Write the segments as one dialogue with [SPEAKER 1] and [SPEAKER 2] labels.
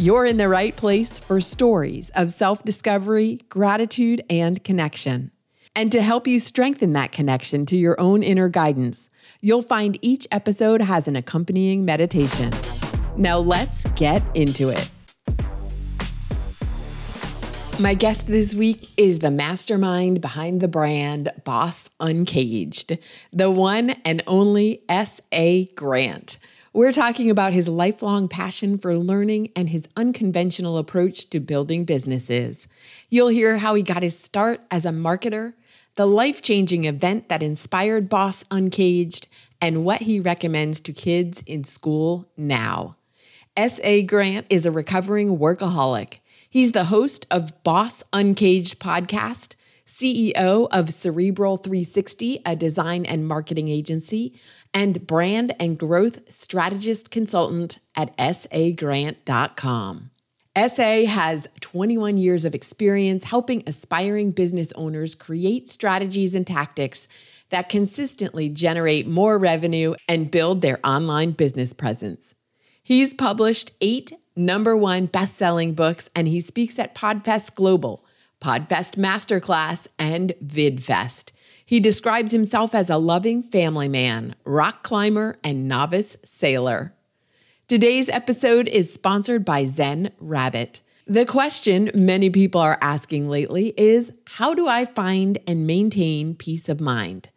[SPEAKER 1] You're in the right place for stories of self discovery, gratitude, and connection. And to help you strengthen that connection to your own inner guidance, you'll find each episode has an accompanying meditation. Now let's get into it. My guest this week is the mastermind behind the brand Boss Uncaged, the one and only S.A. Grant. We're talking about his lifelong passion for learning and his unconventional approach to building businesses. You'll hear how he got his start as a marketer, the life changing event that inspired Boss Uncaged, and what he recommends to kids in school now. S.A. Grant is a recovering workaholic. He's the host of Boss Uncaged podcast, CEO of Cerebral 360, a design and marketing agency, and brand and growth strategist consultant at sagrant.com. SA has 21 years of experience helping aspiring business owners create strategies and tactics that consistently generate more revenue and build their online business presence. He's published eight number one best selling books, and he speaks at Podfest Global, Podfest Masterclass, and VidFest. He describes himself as a loving family man, rock climber, and novice sailor. Today's episode is sponsored by Zen Rabbit. The question many people are asking lately is how do I find and maintain peace of mind?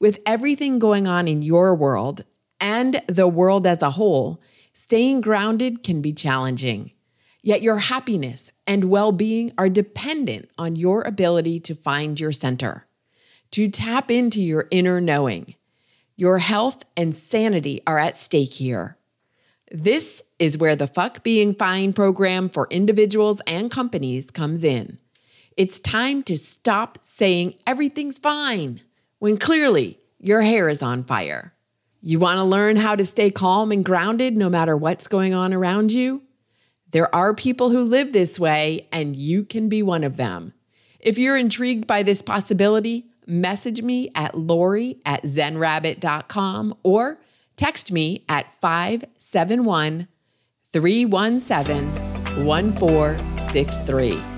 [SPEAKER 1] With everything going on in your world and the world as a whole, staying grounded can be challenging. Yet your happiness and well being are dependent on your ability to find your center to tap into your inner knowing. Your health and sanity are at stake here. This is where the Fuck Being Fine program for individuals and companies comes in. It's time to stop saying everything's fine when clearly your hair is on fire. You want to learn how to stay calm and grounded no matter what's going on around you? There are people who live this way, and you can be one of them. If you're intrigued by this possibility, message me at lori at zenrabbit.com or text me at 571 317 1463.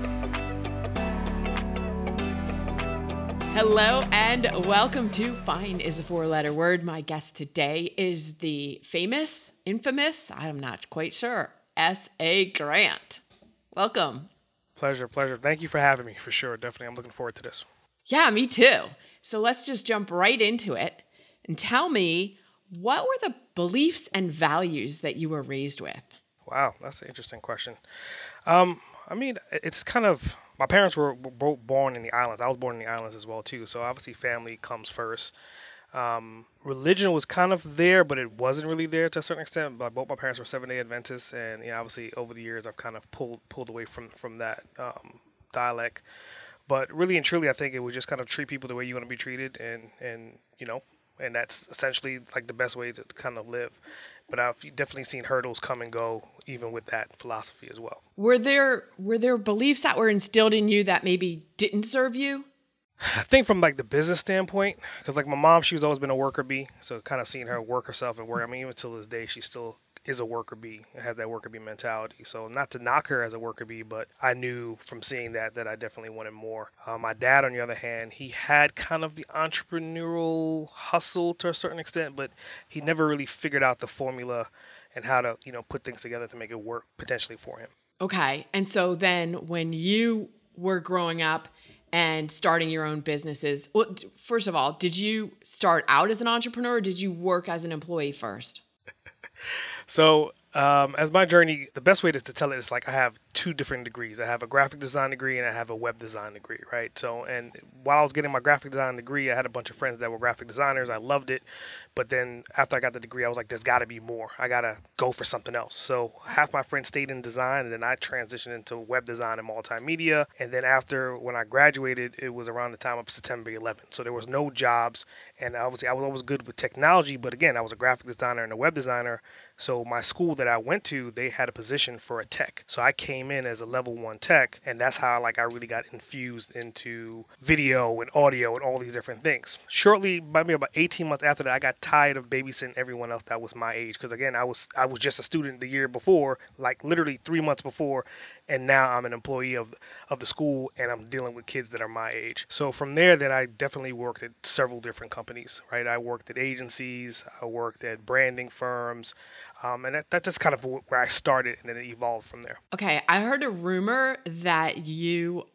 [SPEAKER 1] Hello and welcome to Fine is a four letter word. My guest today is the famous, infamous, I'm not quite sure, S.A. Grant. Welcome.
[SPEAKER 2] Pleasure, pleasure. Thank you for having me for sure. Definitely. I'm looking forward to this.
[SPEAKER 1] Yeah, me too. So let's just jump right into it and tell me what were the beliefs and values that you were raised with?
[SPEAKER 2] Wow, that's an interesting question. Um, I mean, it's kind of my parents were both born in the islands. I was born in the islands as well too. So obviously, family comes first. Um, religion was kind of there, but it wasn't really there to a certain extent. But both my parents were seven day Adventists, and you know, obviously over the years, I've kind of pulled pulled away from from that um, dialect. But really and truly, I think it would just kind of treat people the way you want to be treated, and and you know, and that's essentially like the best way to kind of live. But I've definitely seen hurdles come and go, even with that philosophy as well.
[SPEAKER 1] Were there were there beliefs that were instilled in you that maybe didn't serve you?
[SPEAKER 2] I think from like the business standpoint, because like my mom, she's always been a worker bee, so kind of seeing her work herself and work. I mean, even till this day, she's still is a worker bee and has that worker bee mentality. So not to knock her as a worker bee, but I knew from seeing that that I definitely wanted more. Uh, my dad, on the other hand, he had kind of the entrepreneurial hustle to a certain extent, but he never really figured out the formula and how to you know put things together to make it work potentially for him.
[SPEAKER 1] Okay, and so then when you were growing up and starting your own businesses, well, first of all, did you start out as an entrepreneur or did you work as an employee first?
[SPEAKER 2] So Um, as my journey, the best way to, to tell it is like I have two different degrees. I have a graphic design degree and I have a web design degree, right? So, and while I was getting my graphic design degree, I had a bunch of friends that were graphic designers. I loved it. But then after I got the degree, I was like, there's got to be more. I got to go for something else. So, half my friends stayed in design and then I transitioned into web design and multimedia. And then after when I graduated, it was around the time of September 11th. So, there was no jobs. And obviously, I was always good with technology. But again, I was a graphic designer and a web designer. So my school that I went to, they had a position for a tech. So I came in as a level one tech, and that's how like I really got infused into video and audio and all these different things. Shortly, maybe about 18 months after that, I got tired of babysitting everyone else that was my age. Because again, I was I was just a student the year before, like literally three months before, and now I'm an employee of of the school, and I'm dealing with kids that are my age. So from there, then I definitely worked at several different companies. Right, I worked at agencies, I worked at branding firms. Um, and that, that's just kind of where I started, and then it evolved from there.
[SPEAKER 1] Okay, I heard a rumor that you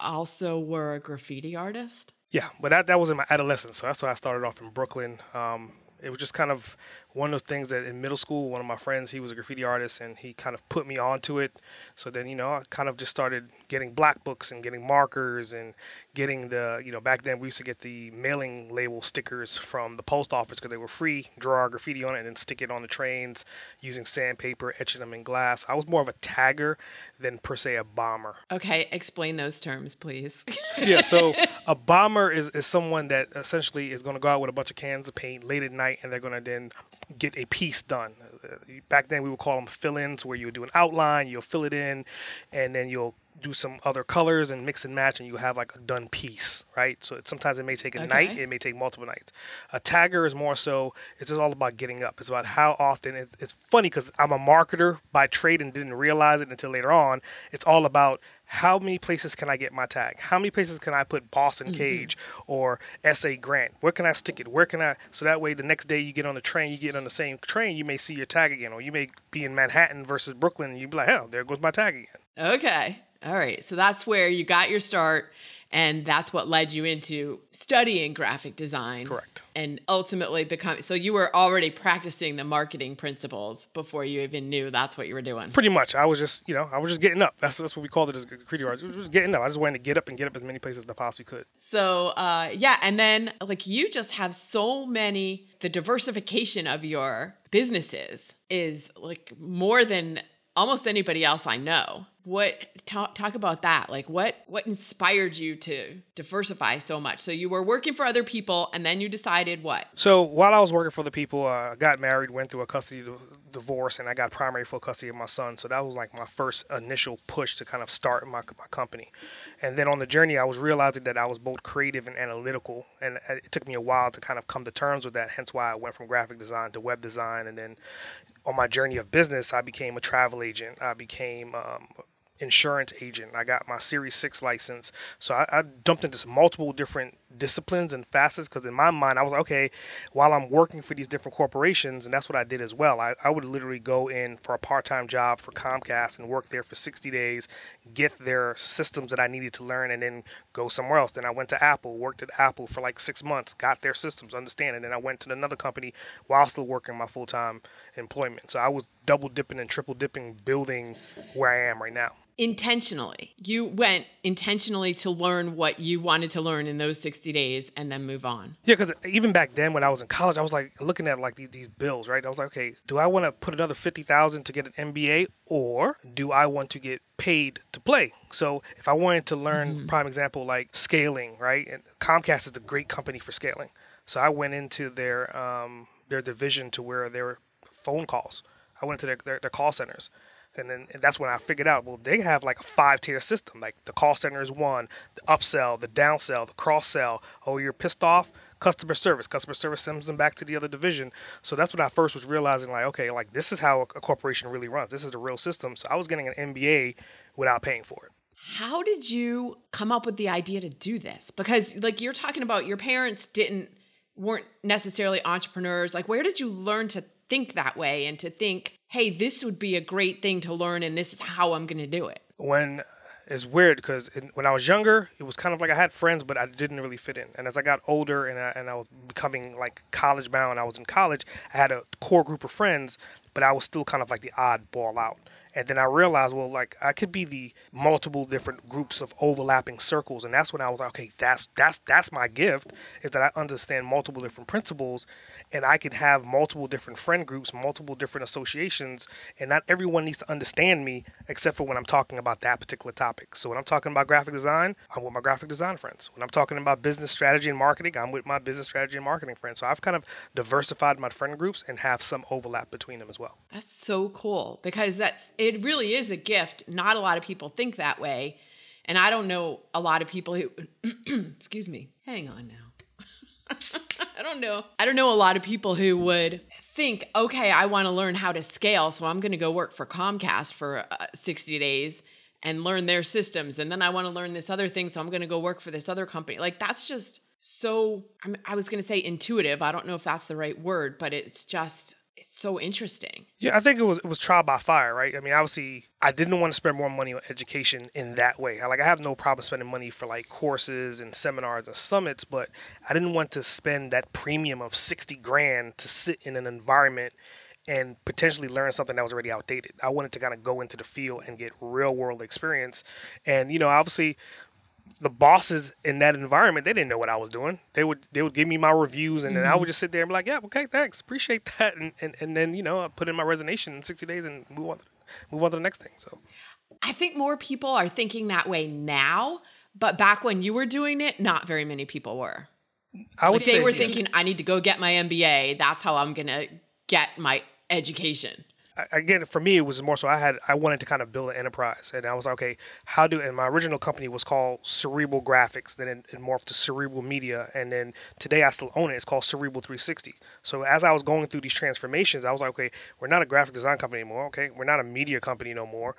[SPEAKER 1] also were a graffiti artist.
[SPEAKER 2] Yeah, but that, that was in my adolescence. So that's why I started off in Brooklyn. Um, it was just kind of one of those things that in middle school, one of my friends, he was a graffiti artist and he kind of put me onto it. So then, you know, I kind of just started getting black books and getting markers and getting the, you know, back then we used to get the mailing label stickers from the post office because they were free, draw our graffiti on it and then stick it on the trains using sandpaper, etching them in glass. I was more of a tagger than per se a bomber.
[SPEAKER 1] Okay, explain those terms, please.
[SPEAKER 2] yeah, so a bomber is, is someone that essentially is going to go out with a bunch of cans of paint late at night and they're going to then get a piece done. Back then, we would call them fill-ins, where you would do an outline, you'll fill it in, and then you'll do some other colors and mix and match, and you have like a done piece, right? So it, sometimes it may take a okay. night, it may take multiple nights. A tagger is more so; it's just all about getting up. It's about how often. It, it's funny because I'm a marketer by trade and didn't realize it until later on. It's all about how many places can I get my tag? How many places can I put Boston mm-hmm. Cage or SA Grant? Where can I stick it? Where can I? So that way, the next day you get on the train, you get on the same train, you may see your tag again, or you may be in Manhattan versus Brooklyn, and you be like, hell, there goes my tag again.
[SPEAKER 1] Okay. All right. So that's where you got your start and that's what led you into studying graphic design
[SPEAKER 2] correct.
[SPEAKER 1] and ultimately become so you were already practicing the marketing principles before you even knew that's what you were doing.
[SPEAKER 2] Pretty much. I was just you know i was just getting up. That's, that's what we called it as creative arts. Just getting up. I just wanted to get up and get up as many places as i possibly could.
[SPEAKER 1] So uh, yeah and then like you just have so many the diversification of your businesses is like more than almost anybody else i know. What talk, talk about that. Like what what inspired you to diversify so much? So you were working for other people and then you decided what?
[SPEAKER 2] So while i was working for the people uh, i got married went through a custody divorce and i got primary full custody of my son. So that was like my first initial push to kind of start my, my company. And then on the journey i was realizing that i was both creative and analytical. And it took me a while to kind of come to terms with that hence why i went from graphic design to web design. And then on my journey of business i became a travel agent. I became um, insurance agent. I got my Series 6 license. So I, I dumped into multiple different disciplines and facets because in my mind, I was like, okay, while I'm working for these different corporations, and that's what I did as well, I, I would literally go in for a part time job for Comcast and work there for 60 days, get their systems that I needed to learn, and then go somewhere else. Then I went to Apple, worked at Apple for like six months, got their systems, understand, and then I went to another company while still working my full time employment. So I was double dipping and triple dipping, building where I am right now
[SPEAKER 1] intentionally. You went intentionally to learn what you wanted to learn in those 60 days and then move on.
[SPEAKER 2] Yeah, because even back then when I was in college, I was like looking at like these, these bills, right? I was like, okay, do I want to put another 50,000 to get an MBA or do I want to get paid to play? So if I wanted to learn, mm-hmm. prime example, like scaling, right? And Comcast is a great company for scaling. So I went into their um, their division to where there were phone calls. I went to their, their, their call centers and then and that's when I figured out, well, they have like a five tier system. Like the call center is one, the upsell, the downsell, the cross sell. Oh, you're pissed off? Customer service. Customer service sends them back to the other division. So that's when I first was realizing, like, okay, like this is how a corporation really runs. This is the real system. So I was getting an MBA without paying for it.
[SPEAKER 1] How did you come up with the idea to do this? Because like you're talking about your parents didn't weren't necessarily entrepreneurs. Like where did you learn to think that way and to think, hey, this would be a great thing to learn and this is how I'm going to do it?
[SPEAKER 2] When it's weird because when I was younger, it was kind of like I had friends, but I didn't really fit in. And as I got older and I, and I was becoming like college bound, I was in college, I had a core group of friends but I was still kind of like the oddball out. And then I realized, well, like I could be the multiple different groups of overlapping circles, and that's when I was like, okay, that's that's that's my gift is that I understand multiple different principles, and I can have multiple different friend groups, multiple different associations, and not everyone needs to understand me except for when I'm talking about that particular topic. So when I'm talking about graphic design, I'm with my graphic design friends. When I'm talking about business strategy and marketing, I'm with my business strategy and marketing friends. So I've kind of diversified my friend groups and have some overlap between them as well.
[SPEAKER 1] That's so cool because that's it really is a gift. Not a lot of people think that way. And I don't know a lot of people who excuse me. Hang on now. I don't know. I don't know a lot of people who would think, okay, I want to learn how to scale, so I'm going to go work for Comcast for uh, 60 days and learn their systems. And then I want to learn this other thing, so I'm going to go work for this other company. Like, that's just so, I was going to say intuitive. I don't know if that's the right word, but it's just so interesting.
[SPEAKER 2] Yeah, I think it was it was trial by fire, right? I mean, obviously, I didn't want to spend more money on education in that way. I, like, I have no problem spending money for like courses and seminars and summits, but I didn't want to spend that premium of sixty grand to sit in an environment and potentially learn something that was already outdated. I wanted to kind of go into the field and get real world experience. And you know, obviously, the bosses in that environment, they didn't know what I was doing. They would they would give me my reviews, and then mm-hmm. I would just sit there and be like, "Yeah, okay, thanks, appreciate that," and and, and then you know I put in my resignation in sixty days and move on to, move on to the next thing. So,
[SPEAKER 1] I think more people are thinking that way now, but back when you were doing it, not very many people were. I would like they were thinking, "I need to go get my MBA. That's how I'm gonna get my education."
[SPEAKER 2] Again for me it was more so i had i wanted to kind of build an enterprise. And i was like okay how do and my original company was called cerebral graphics then it, it morphed to cerebral media. And then today i still own it. It's called cerebral 360 so as i was going through these transformations i was like okay we're not a graphic design company anymore. Okay we're not a media company no more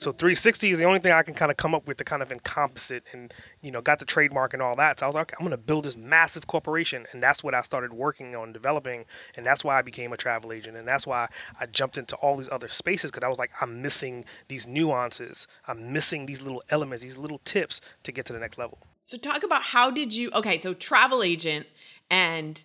[SPEAKER 2] so 360 is the only thing I can kind of come up with to kind of encompass it and, you know, got the trademark and all that. So I was like, okay, I'm going to build this massive corporation. And that's what I started working on developing. And that's why I became a travel agent. And that's why I jumped into all these other spaces because I was like, I'm missing these nuances. I'm missing these little elements, these little tips to get to the next level.
[SPEAKER 1] So talk about how did you, okay, so travel agent and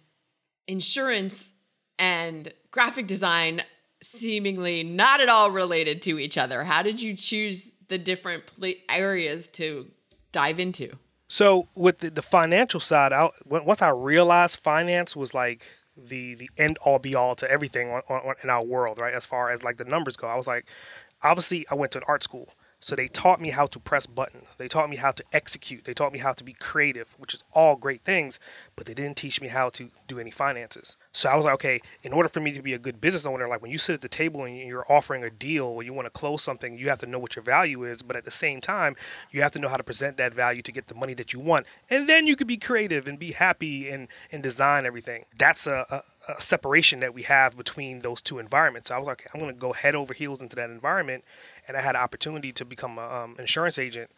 [SPEAKER 1] insurance and graphic design seemingly not at all related to each other. How did you choose the different areas to dive into?
[SPEAKER 2] So with the, the financial side, I, once I realized finance was like the the end all be all to everything on, on, in our world, right? As far as like the numbers go, I was like, obviously, I went to an art school. So they taught me how to press buttons. They taught me how to execute. They taught me how to be creative, which is all great things, but they didn't teach me how to do any finances. So I was like, okay, in order for me to be a good business owner, like when you sit at the table and you're offering a deal or you want to close something, you have to know what your value is, but at the same time, you have to know how to present that value to get the money that you want. And then you could be creative and be happy and, and design everything. That's a, a a separation that we have between those two environments. So I was like, I'm going to go head over heels into that environment and I had an opportunity to become an um, insurance agent.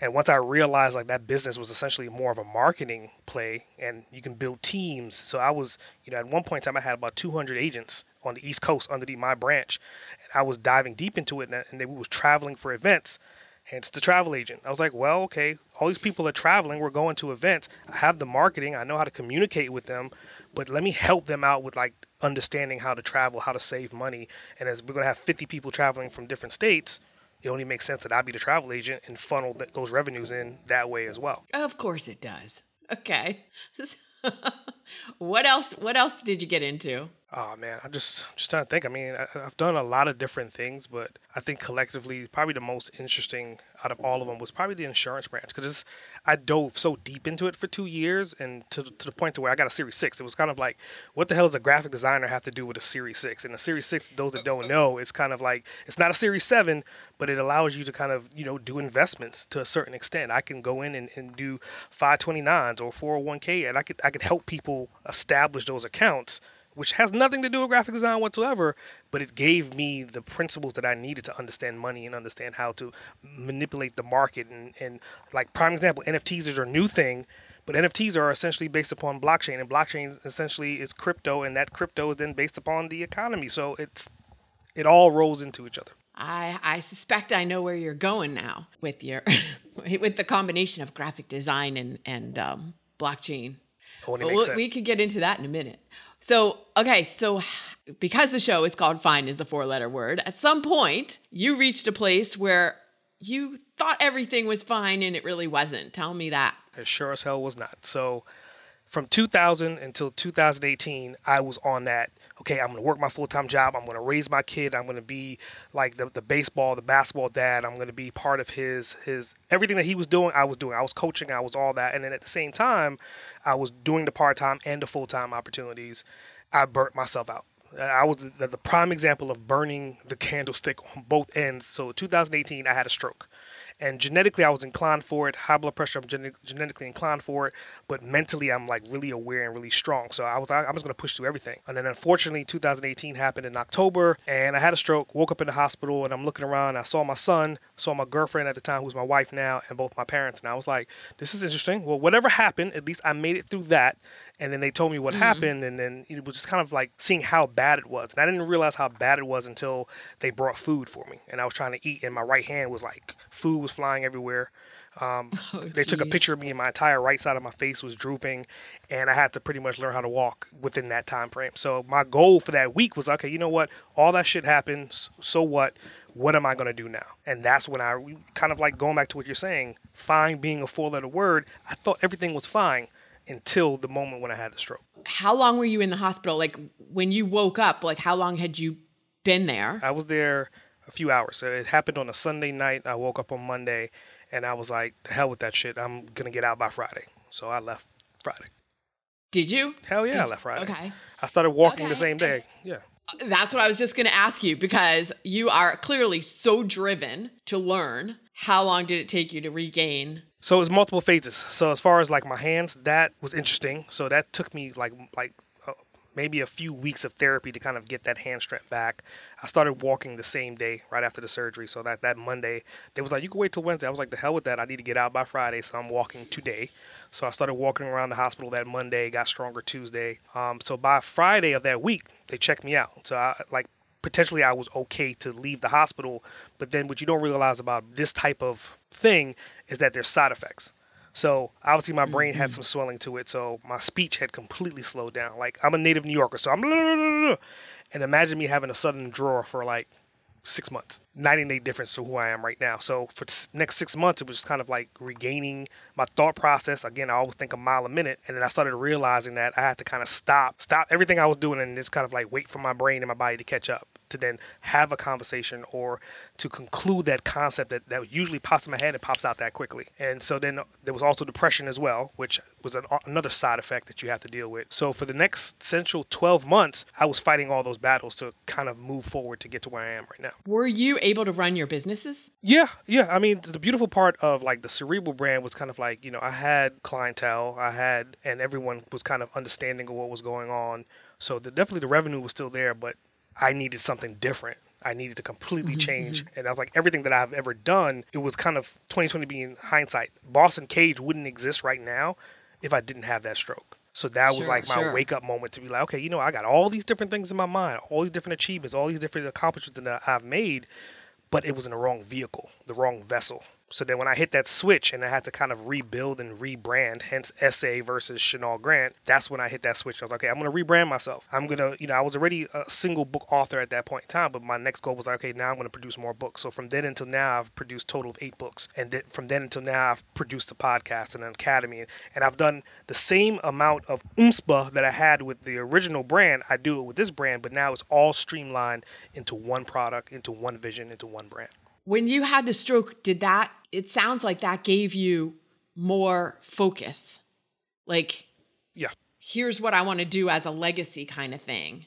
[SPEAKER 2] And once I realized like that business was essentially more of a marketing play, and you can build teams. So I was, you know, at one point in time I had about 200 agents on the East Coast underneath my branch, and I was diving deep into it, and, and they was traveling for events. Hence the travel agent. I was like, well, okay, all these people are traveling. We're going to events. I have the marketing. I know how to communicate with them, but let me help them out with like understanding how to travel, how to save money. And as we're going to have 50 people traveling from different states, it only makes sense that I be the travel agent and funnel th- those revenues in that way as well.
[SPEAKER 1] Of course it does. Okay. what else what else did you get into?
[SPEAKER 2] Oh man, I'm just I'm just trying to think. I mean, I, have done a lot of different things, but I think collectively, probably the most interesting out of all of them was probably the insurance branch because I dove so deep into it for two years, and to to the point to where I got a Series Six. It was kind of like, what the hell does a graphic designer have to do with a Series Six? And a Series Six, those that don't know, it's kind of like it's not a Series Seven, but it allows you to kind of you know do investments to a certain extent. I can go in and, and do 529s or 401k, and I could I could help people establish those accounts which has nothing to do with graphic design whatsoever, but it gave me the principles that I needed to understand money and understand how to manipulate the market. And, and like prime example, NFTs is a new thing, but NFTs are essentially based upon blockchain, and blockchain essentially is crypto, and that crypto is then based upon the economy. So it's it all rolls into each other.
[SPEAKER 1] I, I suspect I know where you're going now with your with the combination of graphic design and and um, blockchain.
[SPEAKER 2] Only
[SPEAKER 1] Well, we could get into that in a minute. So, okay, so because the show is called Fine is the four letter word, at some point you reached a place where you thought everything was fine and it really wasn't. Tell me that.
[SPEAKER 2] It sure as hell was not. So from 2000 until 2018, I was on that. Okay, I'm gonna work my full time job. I'm gonna raise my kid. I'm gonna be like the, the baseball, the basketball dad. I'm gonna be part of his his everything that he was doing. I was doing. I was coaching. I was all that. And then at the same time, I was doing the part time and the full time opportunities. I burnt myself out. I was the, the prime example of burning the candlestick on both ends. So 2018, I had a stroke and genetically I was inclined for it. High blood pressure, I'm gene- genetically inclined for it, but mentally I'm like really aware and really strong. So I was I was gonna push through everything. And then unfortunately, 2018 happened in October, and I had a stroke. Woke up in the hospital, and I'm looking around. I saw my son, saw my girlfriend at the time, who's my wife now, and both my parents. And I was like, this is interesting. Well, whatever happened, at least I made it through that. And then they told me what happened, and then it was just kind of like seeing how bad it was. And I didn't realize how bad it was until they brought food for me, and I was trying to eat, and my right hand was like food was flying everywhere. Um, they took a picture of me, and my entire right side of my face was drooping, and I had to pretty much learn how to walk within that time frame. So my goal for that week was okay. You know what? All that shit happens. So what? What am I gonna do now? And that's when I kind of like going back to what you're saying. Fine being a four-letter word. I thought everything was fine until the moment when I had the stroke.
[SPEAKER 1] How long were you in the hospital? Like when you woke up, like how long had you been there?
[SPEAKER 2] I was there a few hours. So it happened on a Sunday night. I woke up on Monday, and I was like, "The hell with that shit. I'm gonna get out by Friday." So I left Friday.
[SPEAKER 1] Did you?
[SPEAKER 2] Hell yeah,
[SPEAKER 1] Did
[SPEAKER 2] I left Friday.
[SPEAKER 1] Okay.
[SPEAKER 2] I started walking
[SPEAKER 1] Okay,
[SPEAKER 2] the same day.
[SPEAKER 1] it's-
[SPEAKER 2] Yeah.
[SPEAKER 1] That's what I was just going to ask you because you are clearly so driven to learn. How long did it take you to regain?
[SPEAKER 2] So it was multiple phases. So as far as like my hands, that was interesting. So that took me like like uh, maybe a few weeks of therapy to kind of get that hand strength back. I started walking the same day right after the surgery. So that that Monday, they was like, you can wait till Wednesday. I was like, the hell with that. I need to get out by Friday, so I'm walking today. So I started walking around the hospital that Monday. Got stronger Tuesday. Um, so by Friday of that week, they checked me out. So I like potentially I was okay to leave the hospital. But then what you don't realize about this type of thing is that there's side effects. So obviously my brain had mm-hmm. some swelling to it, so my speech had completely slowed down. Like I'm a native New Yorker, so I'm and imagine me having a sudden drawer for like six months. Night and day difference to who I am right now. So for the next six months, it was kind of like regaining my thought process. Again, I always think a mile a minute, and then I started realizing that I had to kind of stop, stop everything I was doing, and just kind of like wait for my brain and my body to catch up to then have a conversation or to conclude that concept that, that usually pops in my head and pops out that quickly. And so then there was also depression as well, which was an, another side effect that you have to deal with. So for the next central 12 months, I was fighting all those battles to kind of move forward to get to where I am right now.
[SPEAKER 1] Were you able to run your businesses?
[SPEAKER 2] Yeah, yeah. I mean, the beautiful part of like the cerebral brand was kind of like, you know, I had clientele, I had, and everyone was kind of understanding of what was going on. So the, definitely the revenue was still there, but I needed something different. I needed to completely mm-hmm, change. Mm-hmm. And I was like, everything that I've ever done, it was kind of 2020 being hindsight. Boss Uncaged wouldn't exist right now if I didn't have that stroke. So that was like my
[SPEAKER 1] sure.
[SPEAKER 2] wake up moment to be like, okay, you know, I got all these different things in my mind, all these different achievements, all these different accomplishments that I've made, but it was in the wrong vehicle, the wrong vessel. So then when I hit that switch and I had to kind of rebuild and rebrand, hence SA versus Chanel Grant, that's when I hit that switch. I was like, okay, I'm going to rebrand myself. I'm going to, you know, I was already a single book author at that point in time, but my next goal was like, okay, now I'm going to produce more books. So from then until now, I've produced total of eight books. And then from then until now, I've produced a podcast and an academy. And I've done the same amount of umspa that I had with the original brand. I do it with this brand, but now it's all streamlined into one product, into one vision, into one brand.
[SPEAKER 1] When you had the stroke, did that, it sounds like that gave you more focus. Like,
[SPEAKER 2] Yeah.
[SPEAKER 1] here's what I want to do as a legacy kind of thing,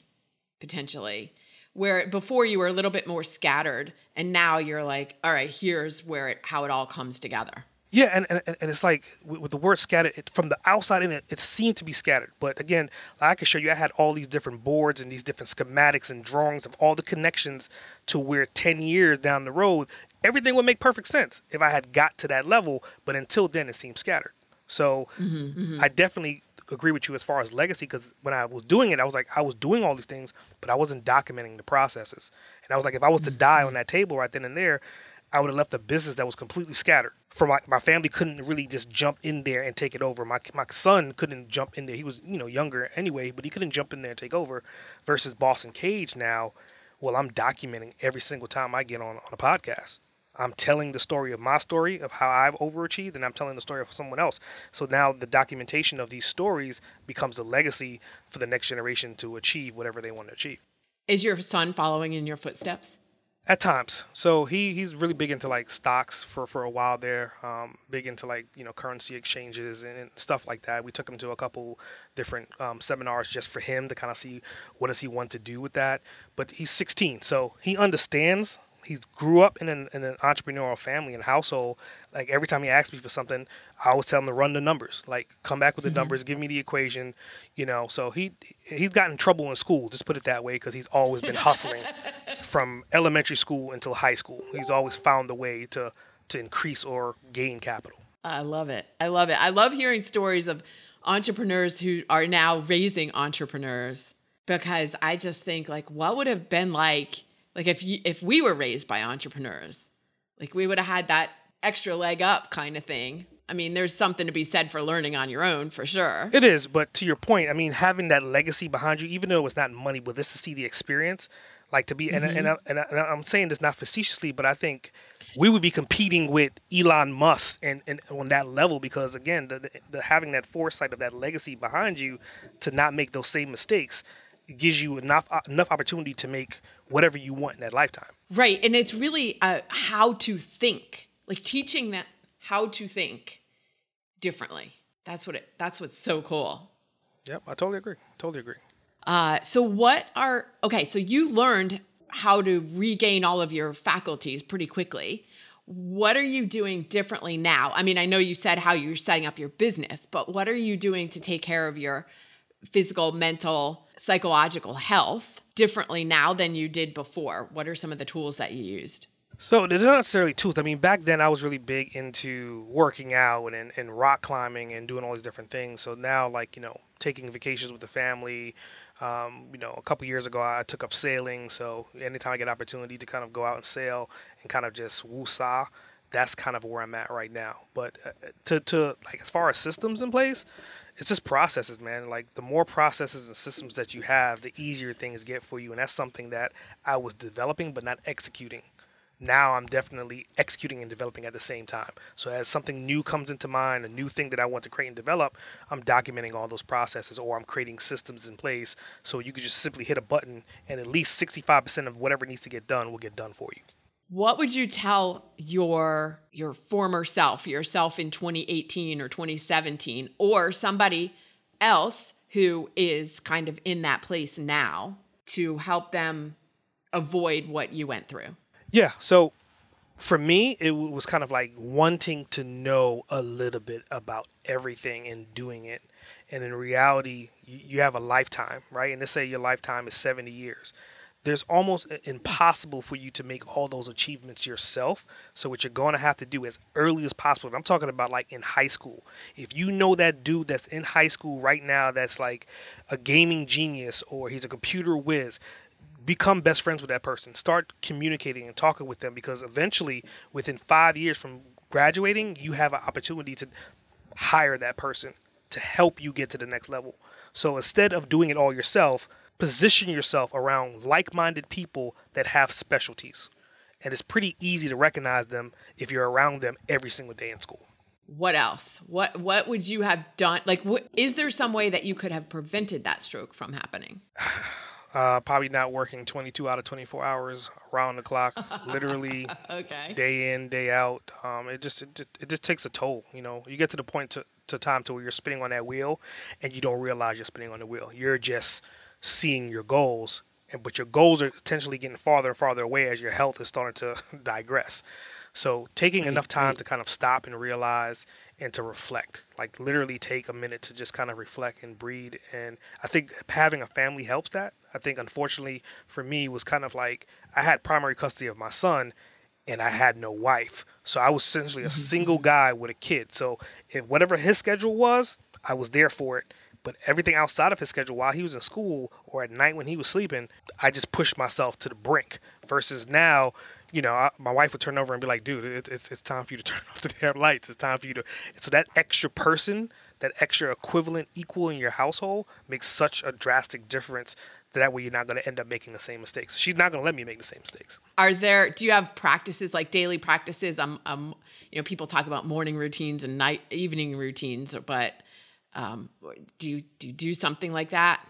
[SPEAKER 1] potentially. Where before you were a little bit more scattered, and now you're like, all right, here's where it, how it all comes together.
[SPEAKER 2] Yeah, and, and, and it's like with, the word scattered, it, from the outside in it, it seemed to be scattered. But again, I can show you, I had all these different boards and these different schematics and drawings of all the connections to where 10 years down the road, everything would make perfect sense if I had got to that level. But until then, it seemed scattered. So mm-hmm, mm-hmm. I definitely agree with you as far as legacy because when I was doing it, I was like, I was doing all these things, but I wasn't documenting the processes. And I was like, if I was to mm-hmm, die on that table right then and there, I would have left a business that was completely scattered. For my, my family couldn't really just jump in there and take it over. My my son couldn't jump in there. He was you know younger anyway, but he couldn't jump in there and take over. Versus Boss Cage now, well, I'm documenting every single time I get on on a podcast. I'm telling the story of my story of how I've overachieved, and I'm telling the story of someone else. So now the documentation of these stories becomes a legacy for the next generation to achieve whatever they want to achieve.
[SPEAKER 1] Is your son following in your footsteps?
[SPEAKER 2] At times. So he, he's really big into like stocks for, for a while there. Um, big into like, you know, currency exchanges and, and, stuff like that. We took him to a couple different um, seminars just for him to kind of see what does he want to do with that. But he's 16, so he understands he grew up in an, in an entrepreneurial family and household. Like every time he asked me for something, I always tell him to run the numbers. Like come back with the mm-hmm. numbers, give me the equation, you know. So he he's gotten in trouble in school. Just put it that way, because he's always been hustling from elementary school until high school. He's always found a way to to increase or gain capital.
[SPEAKER 1] I love it. I love it. I love hearing stories of entrepreneurs who are now raising entrepreneurs because I just think like what would have been like like if you, if we were raised by entrepreneurs, like we would have had that extra leg up kind of thing. I mean, there's something to be said for learning on your own for sure.
[SPEAKER 2] It is, but to your point, I mean, having that legacy behind you, even though it's not money, but this to see the experience, like to be, mm-hmm. and, and, I, and, I, I'm saying this not facetiously, but I think we would be competing with Elon Musk and, and on that level because again, the, the, the having that foresight of that legacy behind you to not make those same mistakes gives you enough uh, enough opportunity to make whatever you want in that lifetime.
[SPEAKER 1] Right, and it's really uh, how to think, like teaching that how to think differently. That's what it. That's what's so cool.
[SPEAKER 2] Yep, I totally agree. Totally agree.
[SPEAKER 1] Uh, so what are okay? So you learned how to regain all of your faculties pretty quickly. What are you doing differently now? I mean, I know you said how you're setting up your business, but what are you doing to take care of your physical, mental, psychological health differently now than you did before? What are some of the tools that you used?
[SPEAKER 2] So they're not necessarily tools. I mean, back then I was really big into working out and, and rock climbing and doing all these different things. So now, like you know, taking vacations with the family. Um, you know, a couple years ago I took up sailing. So anytime I get opportunity to kind of go out and sail and kind of just woosah, that's kind of where I'm at right now. But uh, to to like as far as systems in place, it's just processes, man. Like the more processes and systems that you have, the easier things get for you. And that's something that I was developing but not executing. Now I'm definitely executing and developing at the same time. So as something new comes into mind, a new thing that I want to create and develop, I'm documenting all those processes or I'm creating systems in place so you could just simply hit a button and at least 65% of whatever needs to get done will get done for you
[SPEAKER 1] what would you tell your your former self yourself in 2018 or 2017 or somebody else who is kind of in that place now to help them avoid what you went through?
[SPEAKER 2] Yeah so for me it was kind of like wanting to know a little bit about everything and doing it. And in reality you have a lifetime right? And let's say your lifetime is 70 years there's almost impossible for you to make all those achievements yourself. So what you're going to have to do as early as possible. I'm talking about like in high school. If you know that dude that's in high school right now that's like a gaming genius or he's a computer whiz, become best friends with that person. Start communicating and talking with them because eventually within 5 years from graduating, you have an opportunity to hire that person to help you get to the next level. So instead of doing it all yourself, position yourself around like minded people that have specialties. And it's pretty easy to recognize them if you're around them every single day in school.
[SPEAKER 1] What else? What what would you have done? Like, what, is there some way that you could have prevented that stroke from happening?
[SPEAKER 2] Uh, probably not working 22 out of 24 hours around the clock, literally
[SPEAKER 1] okay.
[SPEAKER 2] day in, day out. Um, it just it, it just takes a toll. You know, you get to the point to, to time to where you're spinning on that wheel, and you don't realize you're spinning on the wheel. You're just seeing your goals, and but your goals are potentially getting farther and farther away as your health is starting to digress. So taking enough time to kind of stop and realize and to reflect, like literally take a minute to just kind of reflect and breathe. And I think having a family helps that. I think unfortunately for me was kind of like I had primary custody of my son and I had no wife. So I was essentially a mm-hmm. single guy with a kid. So if whatever his schedule was, I was there for it. But everything outside of his schedule while he was in school or at night when he was sleeping, I just pushed myself to the brink. Versus now, you know, I, my wife would turn over and be like, "Dude, it, it's it's time for you to turn off the damn lights. It's time for you to." So that extra person, that extra equivalent, equal in your household, makes such a drastic difference. That way, you're not going to end up making the same mistakes. She's not going to let me make the same mistakes.
[SPEAKER 1] Are there? Do you have practices like daily practices? Um, um, you know, people talk about morning routines and night, evening routines, but um, do you do you do something like that?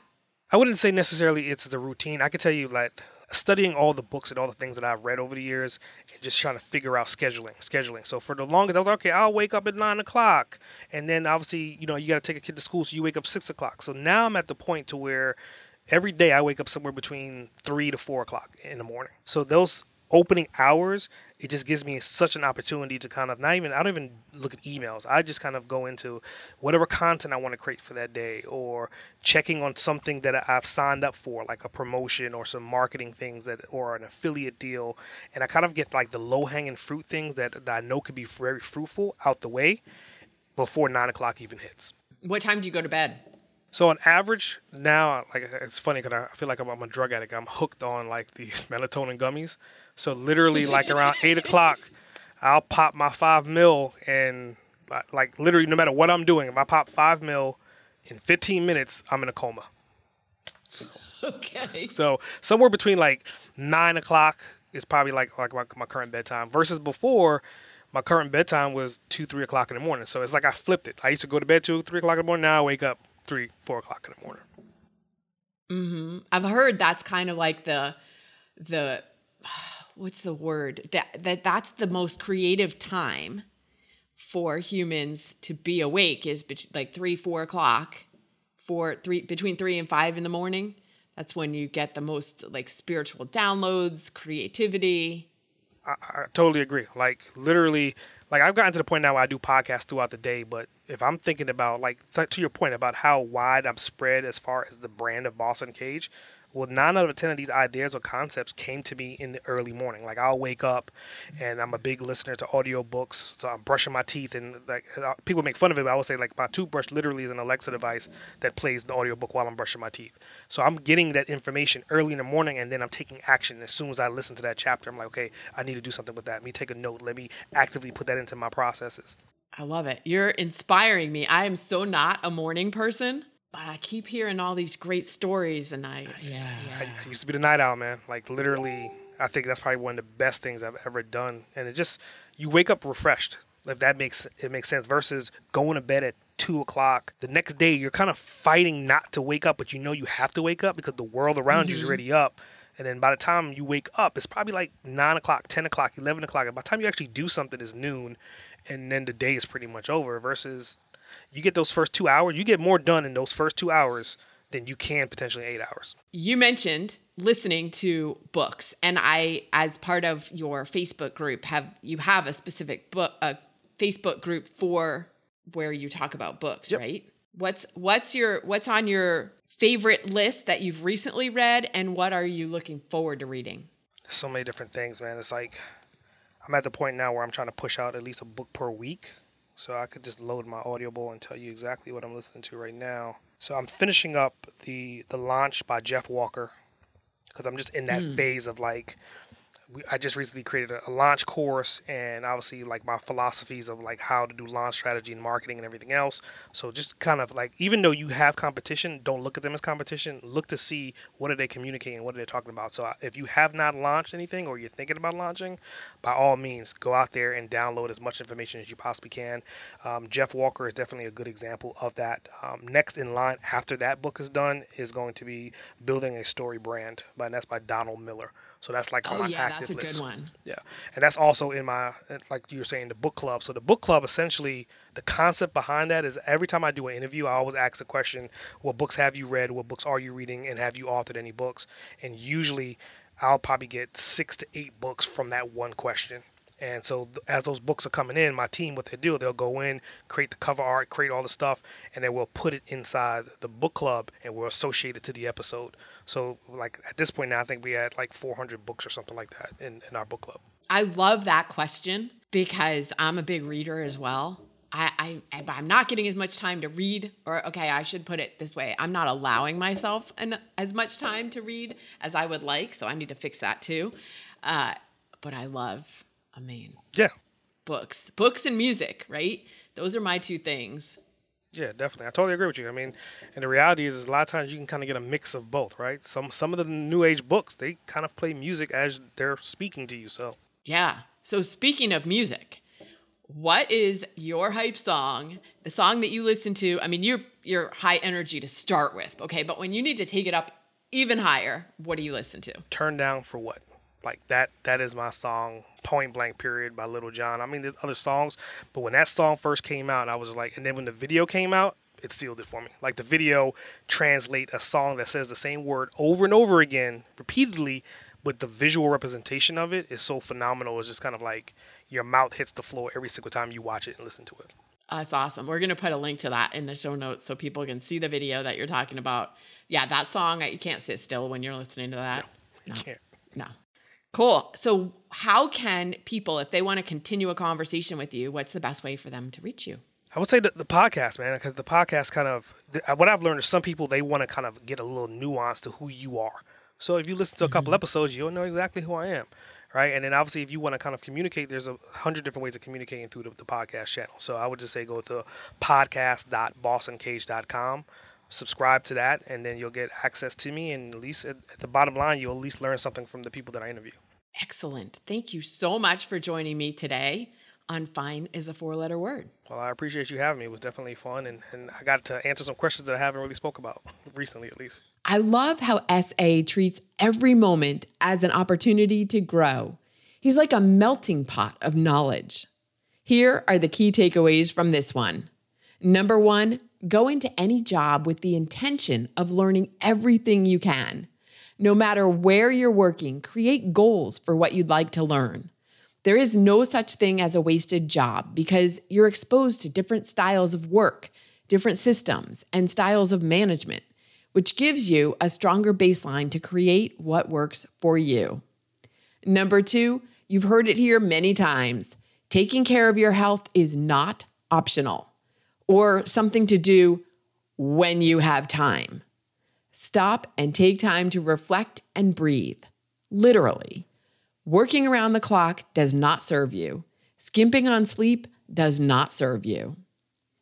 [SPEAKER 2] I wouldn't say necessarily it's the routine. I could tell you like studying all the books and all the things that I've read over the years and just trying to figure out scheduling, scheduling. So for the longest, I was like, okay, I'll wake up at nine o'clock, and then obviously, you know, you got to take a kid to school, so you wake up six o'clock. So now I'm at the point to where every day I wake up somewhere between three to four o'clock in the morning. So those opening hours, it just gives me such an opportunity to kind of not even I don't even look at emails. I just kind of go into whatever content I want to create for that day or checking on something that I've signed up for, like a promotion or some marketing things that or an affiliate deal. And I kind of get like the low hanging fruit things that, that I know could be very fruitful out the way before nine o'clock even hits.
[SPEAKER 1] What time do you go to bed?
[SPEAKER 2] So on average now, like it's funny because I feel like I'm, I'm, a drug addict. I'm hooked on like these melatonin gummies. So literally, like around eight o'clock, I'll pop my five mil, and like literally, no matter what I'm doing, if I pop five mil in 15 minutes, I'm in a coma.
[SPEAKER 1] Okay.
[SPEAKER 2] So somewhere between like nine o'clock is probably like like my, my current bedtime versus before my current bedtime was two, three o'clock in the morning. So it's like I flipped it. I used to go to bed two, three o'clock in the morning. Now I wake up three, four o'clock in the morning.
[SPEAKER 1] Mm-hmm. I've heard that's kind of like the the what's the word that that that's the most creative time for humans to be awake is be- like three, four o'clock, four, three between three and five in the morning. That's when you get the most like spiritual downloads, creativity.
[SPEAKER 2] I, I totally agree. Like literally, like I've gotten to the point now where I do podcasts throughout the day, but if I'm thinking about like th- to your point about how wide I'm spread as far as the brand of Boss Uncaged, well, nine out of ten of these ideas or concepts came to me in the early morning. Like I'll wake up, and I'm a big listener to audiobooks, so I'm brushing my teeth, and like people make fun of it, but I would say like my toothbrush literally is an Alexa device that plays the audiobook while I'm brushing my teeth. So I'm getting that information early in the morning, and then I'm taking action as soon as I listen to that chapter. I'm like, okay, I need to do something with that. Let me take a note. Let me actively put that into my processes.
[SPEAKER 1] I love it. You're inspiring me. I am so not a morning person but I keep hearing all these great stories, and I yeah, yeah.
[SPEAKER 2] I, I, used to be the night owl, man. Like literally, I think that's probably one of the best things I've ever done. And it just you wake up refreshed, if that makes it makes sense. Versus going to bed at two o'clock the next day, you're kind of fighting not to wake up, but you know you have to wake up because the world around mm-hmm. you is already up. And then by the time you wake up, it's probably like nine o'clock, ten o'clock, eleven o'clock. And by the time you actually do something, it's noon, and then the day is pretty much over. Versus you get those first two hours, you get more done in those first two hours than you can potentially eight hours.
[SPEAKER 1] You mentioned listening to books, and I, as part of your Facebook group, have you have a specific book, a Facebook group for where you talk about books, yep. right? What's what's your what's on your favorite list that you've recently read, and what are you looking forward to reading?
[SPEAKER 2] So many different things, man. It's like I'm at the point now where I'm trying to push out at least a book per week so I could just load my Audible and tell you exactly what I'm listening to right now. So I'm finishing up the the launch by Jeff Walker because I'm just in that mm. phase of like I just recently created a, a, launch course and obviously like my philosophies of like how to do launch strategy and marketing and everything else. So just kind of like even though you have competition, don't look at them as competition. Look to see what are they communicating, what are they talking about. So if you have not launched anything or you're thinking about launching, by all means go out there and download as much information as you possibly can. Um, Jeff Walker is definitely a good example of that. Um, next in line after that book is done is going to be building a story brand, and that's by Donald Miller. So that's like
[SPEAKER 1] on
[SPEAKER 2] oh,
[SPEAKER 1] my yeah, active that's a list. good one.
[SPEAKER 2] Yeah, and that's also in my like you were saying the book club. So the book club essentially the concept behind that is every time I do an interview, I always ask the question, "What books have you read? What books are you reading? And have you authored any books?" And usually, I'll probably get six to eight books from that one question. And so as those books are coming in, my team, what they do, they'll go in, create the cover art, create all the stuff, and then we'll put it inside the book club and we'll associate it to the episode. So like at this point now, I think we had like 400 books or something like that in, in our book club.
[SPEAKER 1] I love that question because I'm a big reader as well. I, I I'm not getting as much time to read, or okay, I should put it this way: I'm not allowing myself an, as much time to read as I would like, so I need to fix that too. Uh, but I love, I mean,
[SPEAKER 2] Yeah.
[SPEAKER 1] books, books and music, right? Those are my two things.
[SPEAKER 2] Yeah, definitely. I totally agree with you. I mean, and the reality is, is a lot of times you can kind of get a mix of both, right? Some some of the new age books they kind of play music as they're speaking to you. So
[SPEAKER 1] Yeah. So speaking of music, what is your hype song? The song that you listen to? I mean, you're you're high energy to start with, okay? But when you need to take it up even higher, what do you listen to?
[SPEAKER 2] turn down for what? Like that that is my song, Point Blank Period by Lil Jon. I mean, there's other songs, but when that song first came out, I was like, and then when the video came out, it sealed it for me. Like the video translate a song that says the same word over and over again, repeatedly, but the visual representation of it is so phenomenal. It's just kind of like your mouth hits the floor every single time you watch it and listen to it.
[SPEAKER 1] That's awesome. We're going to put a link to that in the show notes so people can see the video that you're talking about. Yeah, that song, you can't sit still when you're listening to that.
[SPEAKER 2] You can't.
[SPEAKER 1] No. Cool. So, how can people, if they want to continue a conversation with you, what's the best way for them to reach you?
[SPEAKER 2] I would say the, the podcast, man, because the podcast kind of th- uh, what I've learned is some people they want to kind of get a little nuance to who you are. So if you listen to a couple mm-hmm. episodes, you'll know exactly who I am, right? And then obviously, if you want to kind of communicate, there's a hundred different ways of communicating through the, the podcast channel. So I would just say go to podcast.bossuncaged.com, subscribe to that, and then you'll get access to me. And at least at, at the bottom line, you'll at least learn something from the people that I interview.
[SPEAKER 1] Excellent. Thank you so much for joining me today on Fine is a Four Letter Word.
[SPEAKER 2] Well, I appreciate you having me. It was definitely fun, and, and I got to answer some questions that I haven't really spoke about recently, at least.
[SPEAKER 1] I love how SA treats every moment as an opportunity to grow. He's like a melting pot of knowledge. Here are the key takeaways from this one. Number one, go into any job with the intention of learning everything you can. No matter where you're working, create goals for what you'd like to learn. There is no such thing as a wasted job because you're exposed to different styles of work, different systems, and styles of management, which gives you a stronger baseline to create what works for you. Number two, you've heard it here many times taking care of your health is not optional or something to do when you have time. Stop and take time to reflect and breathe. Literally. Working around the clock does not serve you. Skimping on sleep does not serve you.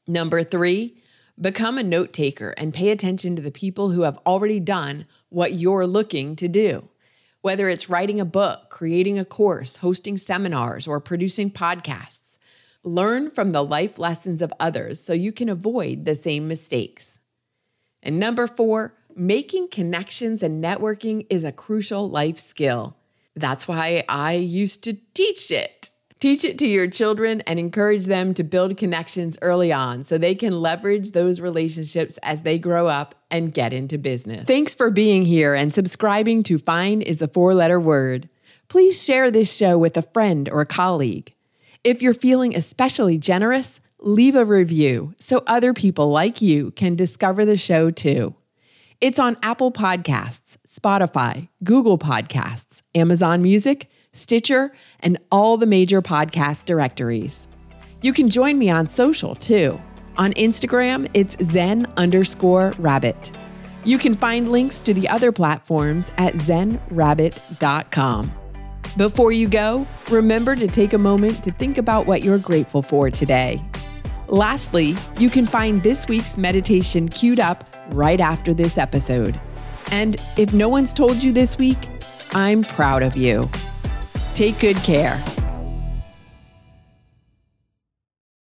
[SPEAKER 1] Number three, become a note taker and pay attention to the people who have already done what you're looking to do. Whether it's writing a book, creating a course, hosting seminars, or producing podcasts, learn from the life lessons of others so you can avoid the same mistakes. And number four, making connections and networking is a crucial life skill. That's why I used to teach it. Teach it to your children and encourage them to build connections early on so they can leverage those relationships as they grow up and get into business. Thanks for being here and subscribing to Fine is a four letter word. Please share this show with a friend or a colleague. If you're feeling especially generous, leave a review so other people like you can discover the show too. It's on Apple Podcasts, Spotify, Google Podcasts, Amazon Music, Stitcher, and all the major podcast directories. You can join me on social too. On Instagram, it's zen underscore rabbit. You can find links to the other platforms at zenrabbit.com. Before you go, remember to take a moment to think about what you're grateful for today. Lastly, you can find this week's meditation queued up right after this episode. And if no one's told you this week, I'm proud of you. Take good care.